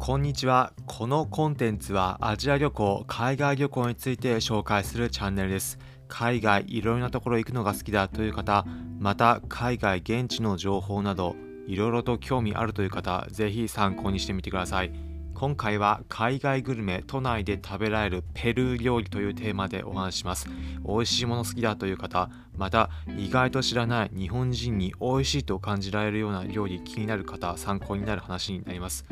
こんにちは。このコンテンツはアジア旅行、海外旅行について紹介するチャンネルです。海外いろいろなところ行くのが好きだという方、また海外現地の情報などいろいろと興味あるという方、ぜひ参考にしてみてください。今回は海外グルメ都内で食べられるペルー料理というテーマでお話します美味しいもの好きだという方また意外と知らない日本人に美味しいと感じられるような料理気になる方参考になる話になります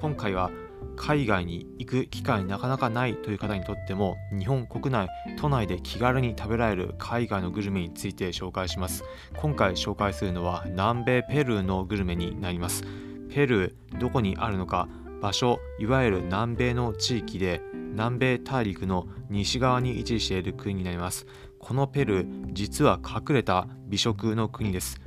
今回は海外に行く機会なかなかないという方にとっても日本国内都内で気軽に食べられる海外のグルメについて紹介します。今回紹介するのは南米ペルーのグルメになります。ペルーどこにあるのか場所いわゆる南米の地域で南米大陸の西側に位置している国になります。このペルー実は隠れた美食の国です。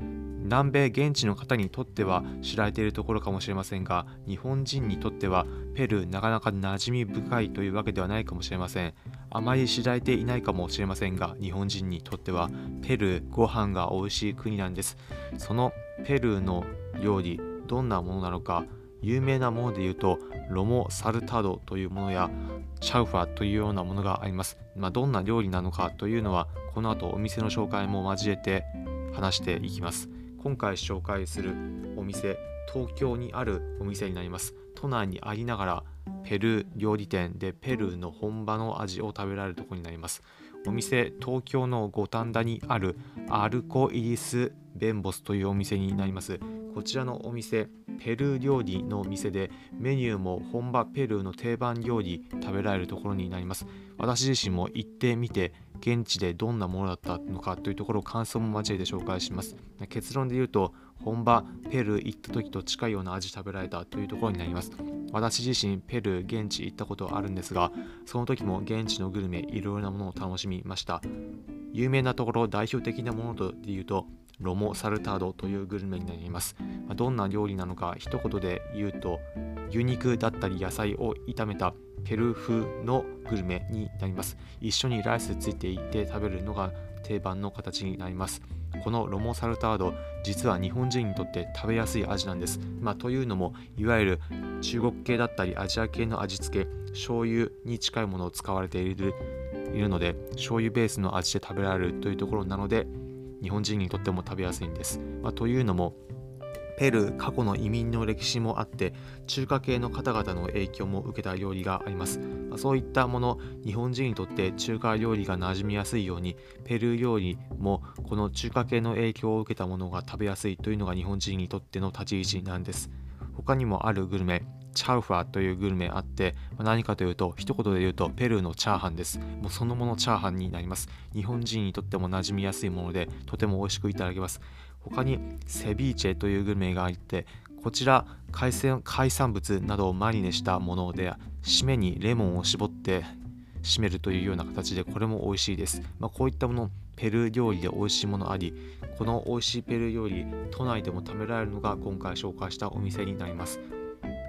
南米現地の方にとっては知られているところかもしれませんが日本人にとってはペルーなかなか馴染み深いというわけではないかもしれません。あまり知られていないかもしれませんが日本人にとってはペルーご飯が美味しい国なんです。そのペルーの料理どんなものなのか有名なもので言うとロモ・サルタドというものやチャウファというようなものがあります、まあ、どんな料理なのかというのはこの後お店の紹介も交えて話していきます。今回紹介するお店東京にあるお店になります。都内にありながらペルー料理店でペルーの本場の味を食べられるところになります。お店東京の五反田にあるアルコイリス・ベンボスというお店になります。こちらのお店ペルー料理の店でメニューも本場ペルーの定番料理食べられるところになります。私自身も行ってみて現地でどんなものだったのかというところを感想も交えて紹介します。結論で言うと本場ペルー行った時と近いような味食べられたというところになります。私自身ペルー現地行ったことあるんですがその時も現地のグルメいろいろなものを楽しみました。有名なところ代表的なものとで言うとロモ・サルタードというグルメになります。どんな料理なのか一言で言うと牛肉だったり野菜を炒めたペルー風のグルメになります。一緒にライスついていて食べるのが定番の形になります。このロモ・サルタード実は日本人にとって食べやすい味なんです。まあ、というのもいわゆる中国系だったりアジア系の味付け醤油に近いものを使われているいるので醤油ベースの味で食べられるというところなので日本人にとっても食べやすいんです。まあ、というのもペルー過去の移民の歴史もあって中華系の方々の影響も受けた料理があります、まあ、そういったもの日本人にとって中華料理が馴染みやすいようにペルー料理もこの中華系の影響を受けたものが食べやすいというのが日本人にとっての立ち位置なんです。他にもあるグルメ。チャウファというグルメあって、ま何かというと一言で言うとペルーのチャーハンです。もうそのものチャーハンになります。日本人にとっても馴染みやすいものでとても美味しくいただけます。他にセビーチェというグルメがあってこちら海鮮海産物などをマリネしたもので締めにレモンを絞って締めるというような形でこれも美味しいです、まあ、こういったものペルー料理で美味しいものありこの美味しいペルー料理都内でも食べられるのが今回紹介したお店になります。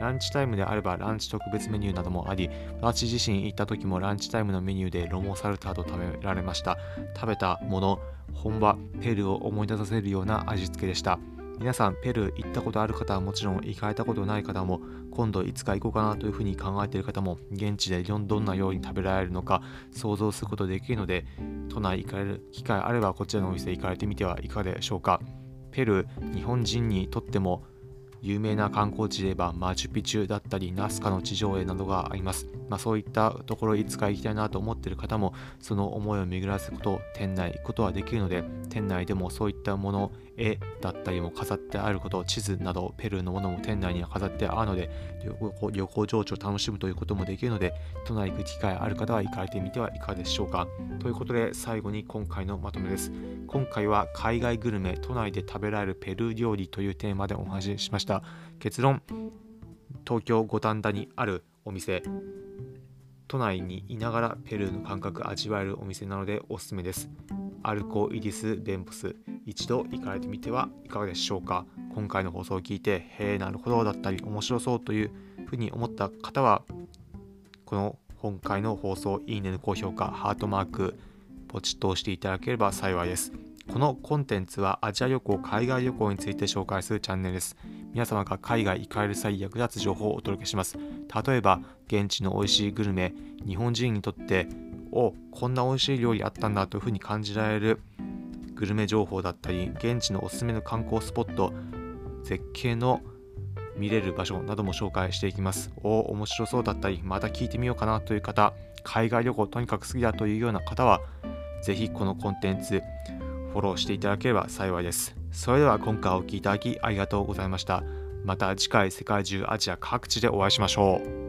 ランチタイムであればランチ特別メニューなどもあり、私自身行った時もランチタイムのメニューでロモサルタード食べられました。食べたもの、本場ペルーを思い出させるような味付けでした。皆さんペルー行ったことある方はもちろん行かれたことない方も今度いつか行こうかなというふうに考えている方も現地でどんなように食べられるのか想像することできるので都内行かれる機会あればこちらのお店行かれてみてはいかがでしょうかペルー日本人にとっても有名な観光地で言えばマチュピチュだったりナスカの地上絵などがあります、まあ、そういったところいつか行きたいなと思っている方もその思いを巡らすこと店内行くことはできるので店内でもそういったもの絵だったりも飾ってあること地図などペルーのものも店内には飾ってあるので旅行情緒を楽しむということもできるので都内行く機会ある方は行かれてみてはいかがでしょうか。ということで最後に今回のまとめです。今回は海外グルメ都内で食べられるペルー料理というテーマでお話ししました。結論。東京五反田にあるお店。都内にいながらペルーの感覚味わえるお店なのでおすすめです。アルコイリス・ベンポス。一度行かれてみてはいかがでしょうか？今回の放送を聞いてへえなるほどだったり面白そうというふうに思った方はこの今回の放送いいねの高評価ハートマークポチッと押していただければ幸いです。このコンテンツはアジア旅行海外旅行について紹介するチャンネルです。皆様が海外行かれる際役立つ情報をお届けします。例えば、現地の美味しいグルメ、日本人にとって、おこんな美味しい料理あったんだというふうに感じられるグルメ情報だったり、現地のおすすめの観光スポット、絶景の見れる場所なども紹介していきます。おお面白そうだったり、また聞いてみようかなという方、海外旅行とにかく好きだというような方は、ぜひこのコンテンツ、フォローしていただければ幸いです。それでは今回お聴きいただきありがとうございました。また次回世界中アジア各地でお会いしましょう。